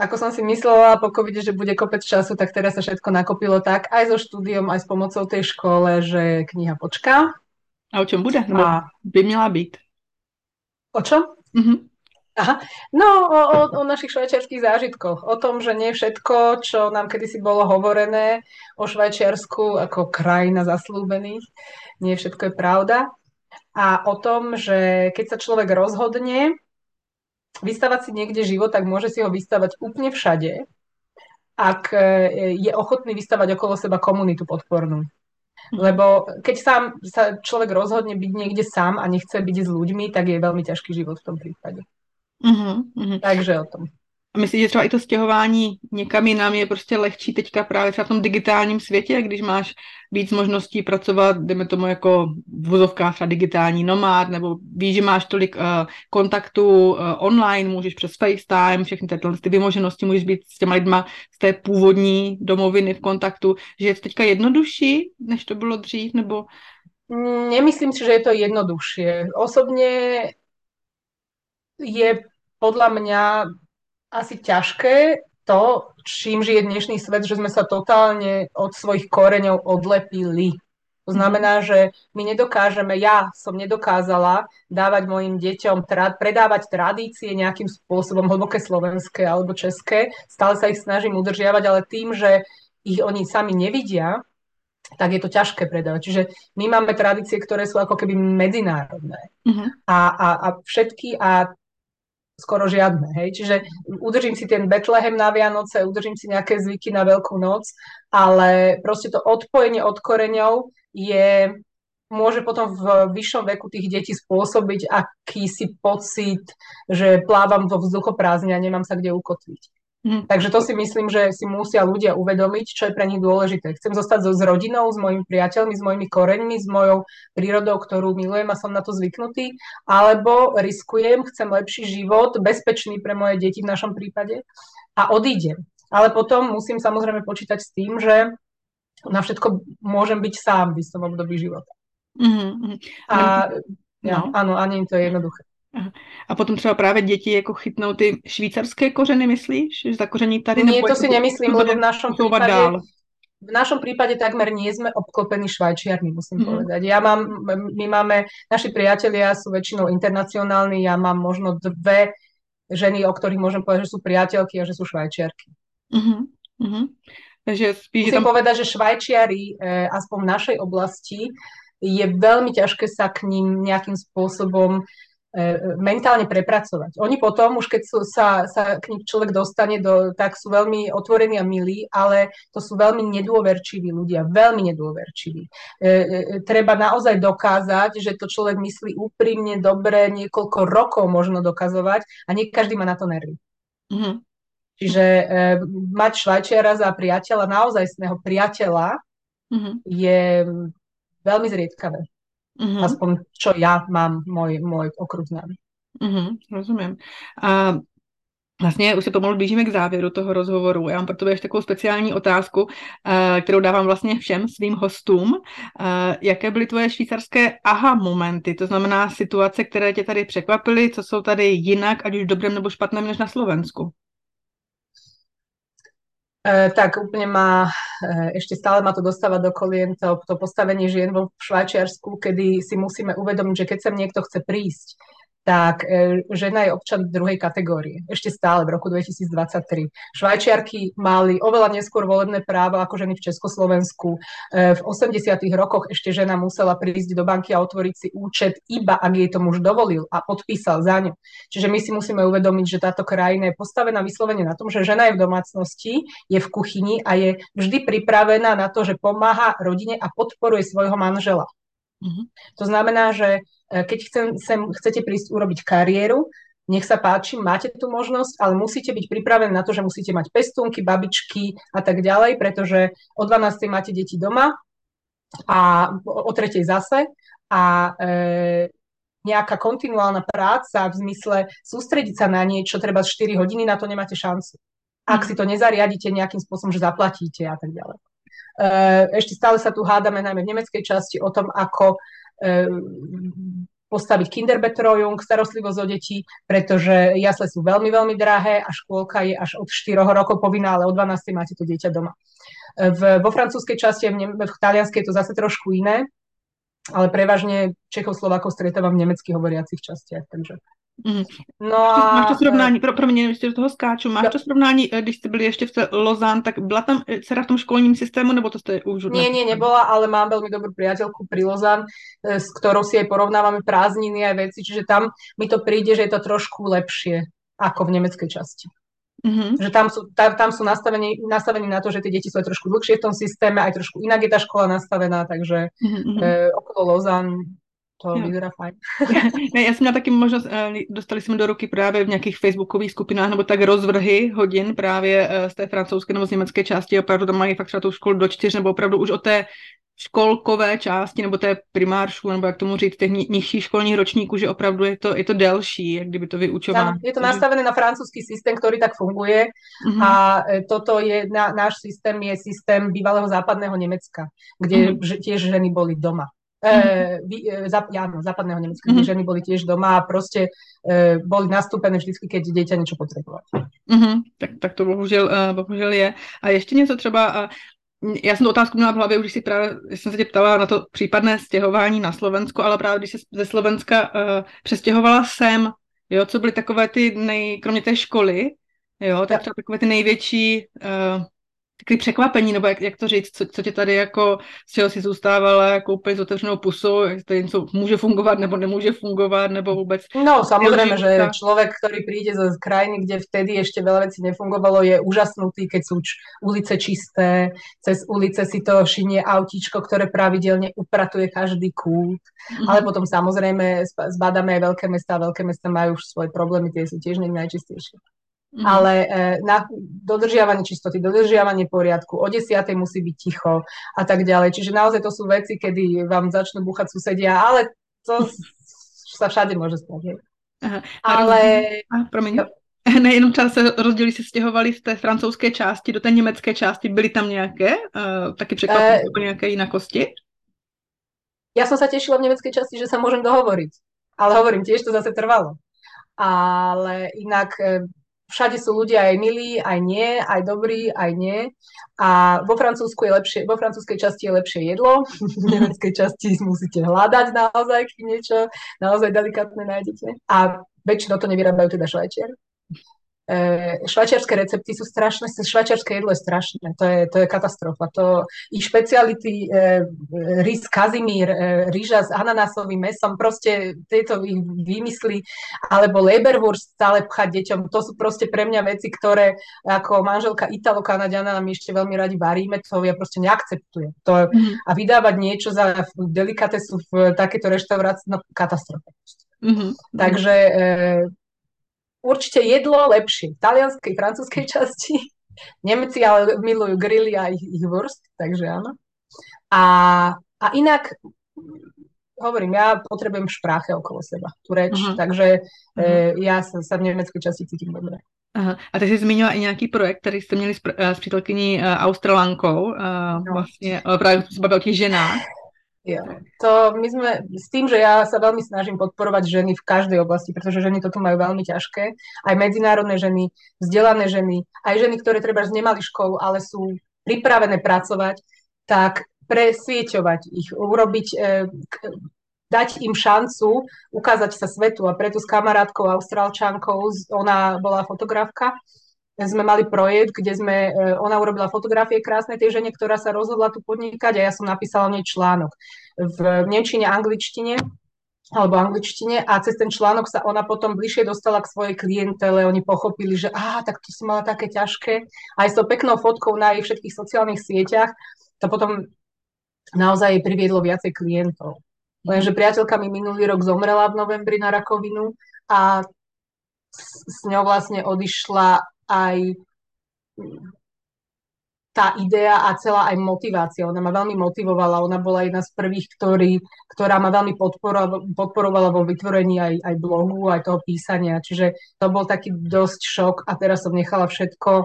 ako som si myslela po covide, že bude kopec času, tak teraz sa všetko nakopilo tak, aj so štúdiom, aj s pomocou tej škole, že kniha počká. A o čom bude? a... by měla byť. O čom? Mm-hmm. Aha. No, o, o, o našich švajčiarských zážitkoch. O tom, že nie všetko, čo nám kedysi bolo hovorené o Švajčiarsku ako krajina zaslúbených, nie všetko je pravda. A o tom, že keď sa človek rozhodne vystavať si niekde život, tak môže si ho vystavať úplne všade, ak e, je ochotný vystavať okolo seba komunitu podpornú. Mhm. Lebo keď sám sa človek rozhodne byť niekde sám a nechce byť s ľuďmi, tak je veľmi ťažký život v tom prípade. Uh-huh, uh-huh. Takže o tom. A myslíš, že třeba i to stěhování někam jinam je prostě lehčí teďka právě třeba v tom digitálním světě, když máš víc možností pracovat, jdeme tomu jako v vozovkách třeba digitální nomád, nebo víš, že máš tolik uh, kontaktů uh, online, můžeš přes FaceTime, všechny tyhle ty vymoženosti, můžeš být s těma lidma z té původní domoviny v kontaktu, že je to teďka jednodušší, než to bylo dřív, nebo... Nemyslím si, že je to jednoduššie. Osobne je podľa mňa asi ťažké to, čím žije dnešný svet, že sme sa totálne od svojich koreňov odlepili. To znamená, že my nedokážeme, ja som nedokázala dávať mojim deťom, tra, predávať tradície nejakým spôsobom hlboké slovenské alebo české. Stále sa ich snažím udržiavať, ale tým, že ich oni sami nevidia, tak je to ťažké predávať. Čiže my máme tradície, ktoré sú ako keby medzinárodné. Uh-huh. A, a, a všetky, a skoro žiadne. Hej? Čiže udržím si ten Betlehem na Vianoce, udržím si nejaké zvyky na Veľkú noc, ale proste to odpojenie od koreňov je, môže potom v vyššom veku tých detí spôsobiť akýsi pocit, že plávam vo vzduchoprázdne a nemám sa kde ukotviť. Mm. Takže to si myslím, že si musia ľudia uvedomiť, čo je pre nich dôležité. Chcem zostať so, s rodinou, s mojimi priateľmi, s mojimi koreňmi, s mojou prírodou, ktorú milujem a som na to zvyknutý, alebo riskujem, chcem lepší život, bezpečný pre moje deti v našom prípade a odídem. Ale potom musím samozrejme počítať s tým, že na všetko môžem byť sám v istom období života. Mm-hmm. A, no. áno, ani to je jednoduché. A potom třeba právě děti jako chytnou ty švýcarské kořeny, myslíš? Že zakoření tady? Nie, to si nemyslím, lebo v našom prípade, dál. v našom prípade takmer nie sme obklopení švajčiarmi, musím mm. povedať. Ja mám, my máme, naši priatelia sú väčšinou internacionálni, ja mám možno dve ženy, o ktorých môžem povedať, že sú priateľky a že sú švajčiarky. Mm-hmm. Mm-hmm. Takže spíš, musím tam... povedať, že švajčiari, eh, aspoň v našej oblasti, je veľmi ťažké sa k ním nejakým spôsobom mentálne prepracovať. Oni potom, už keď sú, sa, sa k nich človek dostane, do, tak sú veľmi otvorení a milí, ale to sú veľmi nedôverčiví ľudia, veľmi nedôverčiví. E, e, treba naozaj dokázať, že to človek myslí úprimne, dobre, niekoľko rokov možno dokazovať a nie každý má na to nervy. Mm-hmm. Čiže e, mať Švajčiara za priateľa, naozajstného priateľa, mm-hmm. je veľmi zriedkavé. Uh-huh. Aspoň čo ja mám, môj, môj okruh známy. Uh-huh, rozumím. A Vlastně už se pomalu blížíme k závěru toho rozhovoru. Já mám pro tebe ještě takovou speciální otázku, eh, kterou dávám vlastně všem svým hostům. Eh, jaké byly tvoje švýcarské aha momenty, to znamená situace, které tě tady překvapily, co jsou tady jinak, ať už dobrém nebo špatném, než na Slovensku? E, tak úplne ma, e, ešte stále ma to dostáva do kolien to, to postavenie žien vo Švajčiarsku, kedy si musíme uvedomiť, že keď sem niekto chce prísť, tak e, žena je občan druhej kategórie. Ešte stále v roku 2023. Švajčiarky mali oveľa neskôr volebné právo ako ženy v Československu. E, v 80. rokoch ešte žena musela prísť do banky a otvoriť si účet, iba ak jej to muž dovolil a podpísal za ňu. Čiže my si musíme uvedomiť, že táto krajina je postavená vyslovene na tom, že žena je v domácnosti, je v kuchyni a je vždy pripravená na to, že pomáha rodine a podporuje svojho manžela. Mm-hmm. To znamená, že e, keď chcem, sem, chcete prísť urobiť kariéru, nech sa páči, máte tú možnosť, ale musíte byť pripravení na to, že musíte mať pestúnky, babičky a tak ďalej, pretože o 12. máte deti doma a o 3. zase a e, nejaká kontinuálna práca v zmysle sústrediť sa na niečo, treba 4 hodiny, na to nemáte šancu. Ak mhm. si to nezariadíte nejakým spôsobom, že zaplatíte a tak ďalej. Eh, ešte stále sa tu hádame najmä v nemeckej časti o tom, ako eh, postaviť kinderbetrojung, starostlivosť o deti, pretože jasle sú veľmi, veľmi drahé a škôlka je až od 4 rokov povinná, ale od 12 máte to dieťa doma. Eh, v, vo francúzskej časti v, v talianskej je to zase trošku iné, ale prevažne Čechov, Slovákov stretávam v nemecky hovoriacich častiach, takže Mm. No a... Máš to srovnání, pro, pro mě ještě do toho skáču, máš to srovnání, eh, když jste byli ještě v Lozán, tak byla tam eh, dcera v tom školním systému, nebo to jste už... Nie, nie, nebola, ale mám veľmi dobrú priateľku pri Lozán, eh, s ktorou si aj porovnávame prázdniny a veci, čiže tam mi to príde, že je to trošku lepšie ako v nemeckej časti. Mm-hmm. Že tam sú, tam, tam sú nastavení, nastavení na to, že tie deti sú aj trošku dlhšie v tom systéme, aj trošku inak je tá škola nastavená, takže mm-hmm. e, okolo Lozán to jo. vyzerá fajn. ne, já jsem měla taky možnost, eh, dostali jsme do ruky právě v nějakých facebookových skupinách nebo tak rozvrhy hodin právě eh, z té francouzské nebo z německé části, opravdu tam mají fakt třeba tu školu do čtyř, nebo opravdu už od té školkové části, nebo té primáršu, nebo jak tomu říct, těch nižších školních ročníků, že opravdu je to, je to delší, jak kdyby to vyučování. Je to nastavené na francúzsky systém, ktorý tak funguje mm-hmm. a e, toto je, na, náš systém je systém bývalého západného Nemecka, kde mm-hmm. tiež ženy boli doma. E, vy, e, za, áno, západného Nemecka, mm-hmm. ženy boli tiež doma a proste e, boli nastúpené vždycky, keď dieťa niečo potrebovalo. Mm-hmm. Tak, tak to bohužel, uh, bohužel je. A ještě něco třeba, uh, já jsem tu otázku měla v hlavě, už si právě, jsem se tě ptala na to případné stěhování na Slovensko, ale právě když se ze Slovenska uh, přestěhovala sem, jo, co byly takové ty nej, kromě té školy, jo, tak třeba takové ty největší uh, takový překvapení, nebo jak, jak to říct, co, co tě tady jako, z čeho si zůstávala jako úplně s otevřenou pusou, jak to něco může fungovat nebo nemůže fungovat, nebo vůbec... No, samozrejme, že človek, ktorý príde z krajiny, kde vtedy ešte veľa vecí nefungovalo, je úžasnutý, keď sú ulice čisté, cez ulice si to šinie autíčko, ktoré pravidelne upratuje každý kút, mm-hmm. ale potom samozrejme zbadáme aj veľké mesta a veľké mesta majú už svoje problémy, tie sú tiež najčistejšie. Mm. Ale e, na dodržiavanie čistoty, dodržiavanie poriadku, o desiatej musí byť ticho a tak ďalej. Čiže naozaj to sú veci, kedy vám začnú búchať susedia, ale to sa všade môže stať. Aha. Ale... A, promiň. Nejenom třeba se stěhovali z té francouzské části do té německé části. Byly tam nějaké uh, taky překvapení uh, nějaké jinakosti? Ja som sa tešila v nemeckej časti, že sa môžem dohovoriť. Ale hovorím, tiež to zase trvalo. Ale inak všade sú ľudia aj milí, aj nie, aj dobrí, aj nie. A vo Francúzsku je lepšie, vo francúzskej časti je lepšie jedlo, v nemeckej časti musíte hľadať naozaj, niečo naozaj delikátne nájdete. A väčšinou to nevyrábajú teda švajčiari. E, švajčiarske recepty sú strašné, švajčiarske jedlo je strašné, to je, to je katastrofa. To, ich špeciality, e, rys kazimír, e, rýža s ananásovým mesom, proste tieto ich vymysly, alebo leberwurst stále pchať deťom, to sú proste pre mňa veci, ktoré ako manželka Italo-Kanadiana my ešte veľmi radi varíme, to ja proste neakceptujem. To, mm-hmm. A vydávať niečo za delikatesu v takéto reštaurácii, no katastrofa. Mm-hmm. Takže e, určite jedlo lepšie v talianskej, francúzskej časti. Nemci ale milujú grilly a ich, ich wurst, takže áno. A, a inak, hovorím, ja potrebujem špráche okolo seba, tu reč, uh-huh. takže uh-huh. E, ja sa, sa v nemeckej časti cítim dobre. Aha. A ty jsi zmínila i nějaký projekt, který jste měli s, s přítelkyní uh, Australankou, uh, no. vlastně, uh, právě se bavil o těch ženách. Jo. To my sme, s tým, že ja sa veľmi snažím podporovať ženy v každej oblasti, pretože ženy toto majú veľmi ťažké, aj medzinárodné ženy, vzdelané ženy, aj ženy, ktoré treba nemali školu, ale sú pripravené pracovať, tak presvieťovať ich, urobiť, e, dať im šancu ukázať sa svetu. A preto s kamarátkou austrálčankou, ona bola fotografka, sme mali projekt, kde sme, e, ona urobila fotografie krásnej tej žene, ktorá sa rozhodla tu podnikať a ja som napísala nej článok v nemčine, angličtine alebo angličtine a cez ten článok sa ona potom bližšie dostala k svojej klientele, oni pochopili, že á, tak to si mala také ťažké. Aj s tou peknou fotkou na jej všetkých sociálnych sieťach to potom naozaj priviedlo viacej klientov. Lenže priateľka mi minulý rok zomrela v novembri na rakovinu a s ňou vlastne odišla aj tá idea a celá aj motivácia. Ona ma veľmi motivovala, ona bola jedna z prvých, ktorý, ktorá ma veľmi podporovala, podporovala vo vytvorení aj, aj blogu, aj toho písania. Čiže to bol taký dosť šok a teraz som nechala všetko e,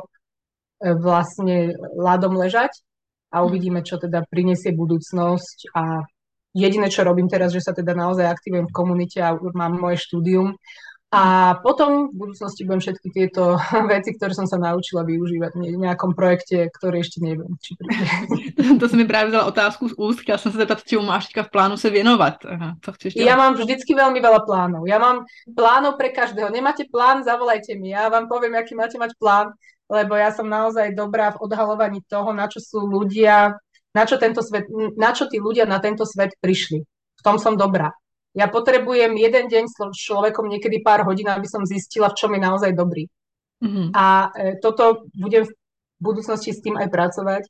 vlastne ľadom ležať a uvidíme, čo teda prinesie budúcnosť a jediné, čo robím teraz, že sa teda naozaj aktivujem v komunite a mám moje štúdium a potom v budúcnosti budem všetky tieto veci, ktoré som sa naučila využívať v nejakom projekte, ktorý ešte neviem, či To si mi právě vzala otázku z úst, chtěla jsem se zeptat, čemu máš teďka v plánu se věnovat. Co chceš? Ja mám vždycky veľmi veľa plánov. Ja mám plánov pre každého. Nemáte plán, zavolajte mi. Ja vám poviem, aký máte mať plán, lebo ja som naozaj dobrá v odhalovaní toho, na čo sú ľudia, na čo, tento svet, na čo tí ľudia na tento svet prišli. V tom som dobrá. Ja potrebujem jeden deň s človekom, niekedy pár hodín, aby som zistila, v čom je naozaj dobrý. Mm-hmm. A e, toto budem v budúcnosti s tým aj pracovať,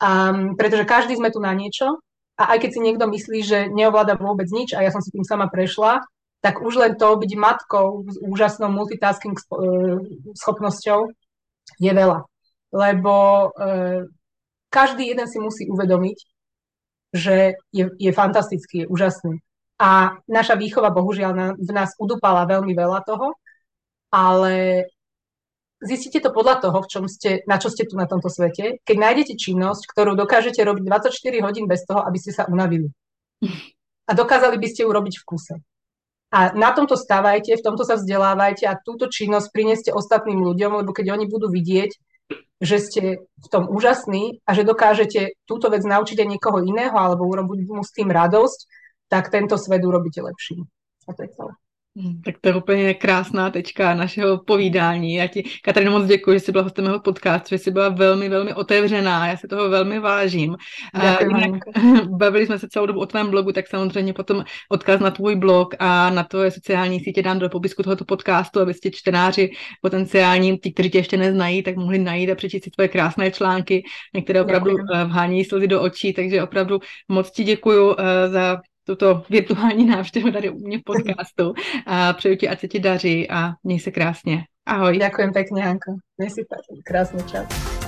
um, pretože každý sme tu na niečo a aj keď si niekto myslí, že neovláda vôbec nič a ja som si tým sama prešla, tak už len to byť matkou s úžasnou multitasking e, schopnosťou je veľa. Lebo e, každý jeden si musí uvedomiť, že je, je fantastický, je úžasný. A naša výchova bohužiaľ na, v nás udupala veľmi veľa toho, ale zistíte to podľa toho, v čom ste, na čo ste tu na tomto svete, keď nájdete činnosť, ktorú dokážete robiť 24 hodín bez toho, aby ste sa unavili. A dokázali by ste ju robiť v kuse. A na tomto stávajte, v tomto sa vzdelávajte a túto činnosť prineste ostatným ľuďom, lebo keď oni budú vidieť, že ste v tom úžasní a že dokážete túto vec naučiť aj niekoho iného alebo urobiť mu s tým radosť, tak tento svet urobíte lepší. A to je celé. Hm, tak to je úplně krásná tečka našeho povídání. Já ti, Katarina, moc děkuji, že jsi byla hostem mého podcastu, že jsi byla velmi, velmi otevřená, já si toho velmi vážím. Děkuji, jinak, bavili jsme se celou dobu o tvém blogu, tak samozřejmě potom odkaz na tvůj blog a na tvoje sociální sítě dám do popisku tohoto podcastu, aby ti čtenáři potenciální, ti, kteří tě ještě neznají, tak mohli najít a přečíst si tvoje krásné články, některé opravdu Děkuji. Eh, vhání slzy do očí, takže opravdu moc ti děkuji eh, za tuto virtuální návštěvu tady u mě v podcastu a přeju ti, ať se ti daří a měj se krásně. Ahoj. Ďakujem pekne, Anko. Měj si krásný čas.